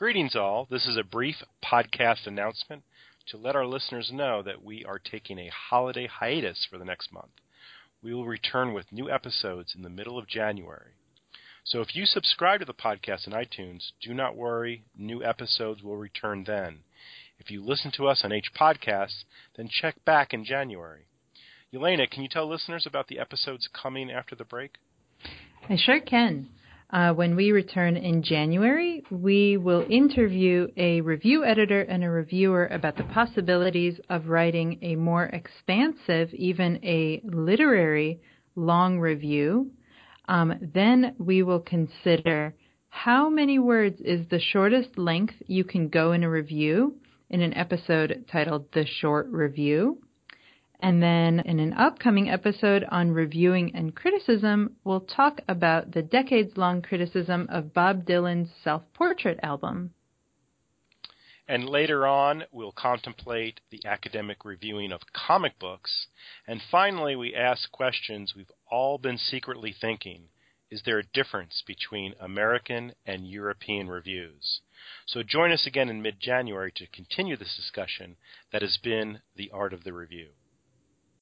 Greetings, all. This is a brief podcast announcement to let our listeners know that we are taking a holiday hiatus for the next month. We will return with new episodes in the middle of January. So if you subscribe to the podcast in iTunes, do not worry, new episodes will return then. If you listen to us on H Podcasts, then check back in January. Elena, can you tell listeners about the episodes coming after the break? I sure can. Uh, when we return in January, we will interview a review editor and a reviewer about the possibilities of writing a more expansive, even a literary long review. Um, then we will consider how many words is the shortest length you can go in a review in an episode titled The Short Review. And then in an upcoming episode on reviewing and criticism, we'll talk about the decades long criticism of Bob Dylan's self portrait album. And later on, we'll contemplate the academic reviewing of comic books. And finally, we ask questions we've all been secretly thinking. Is there a difference between American and European reviews? So join us again in mid January to continue this discussion that has been the art of the review.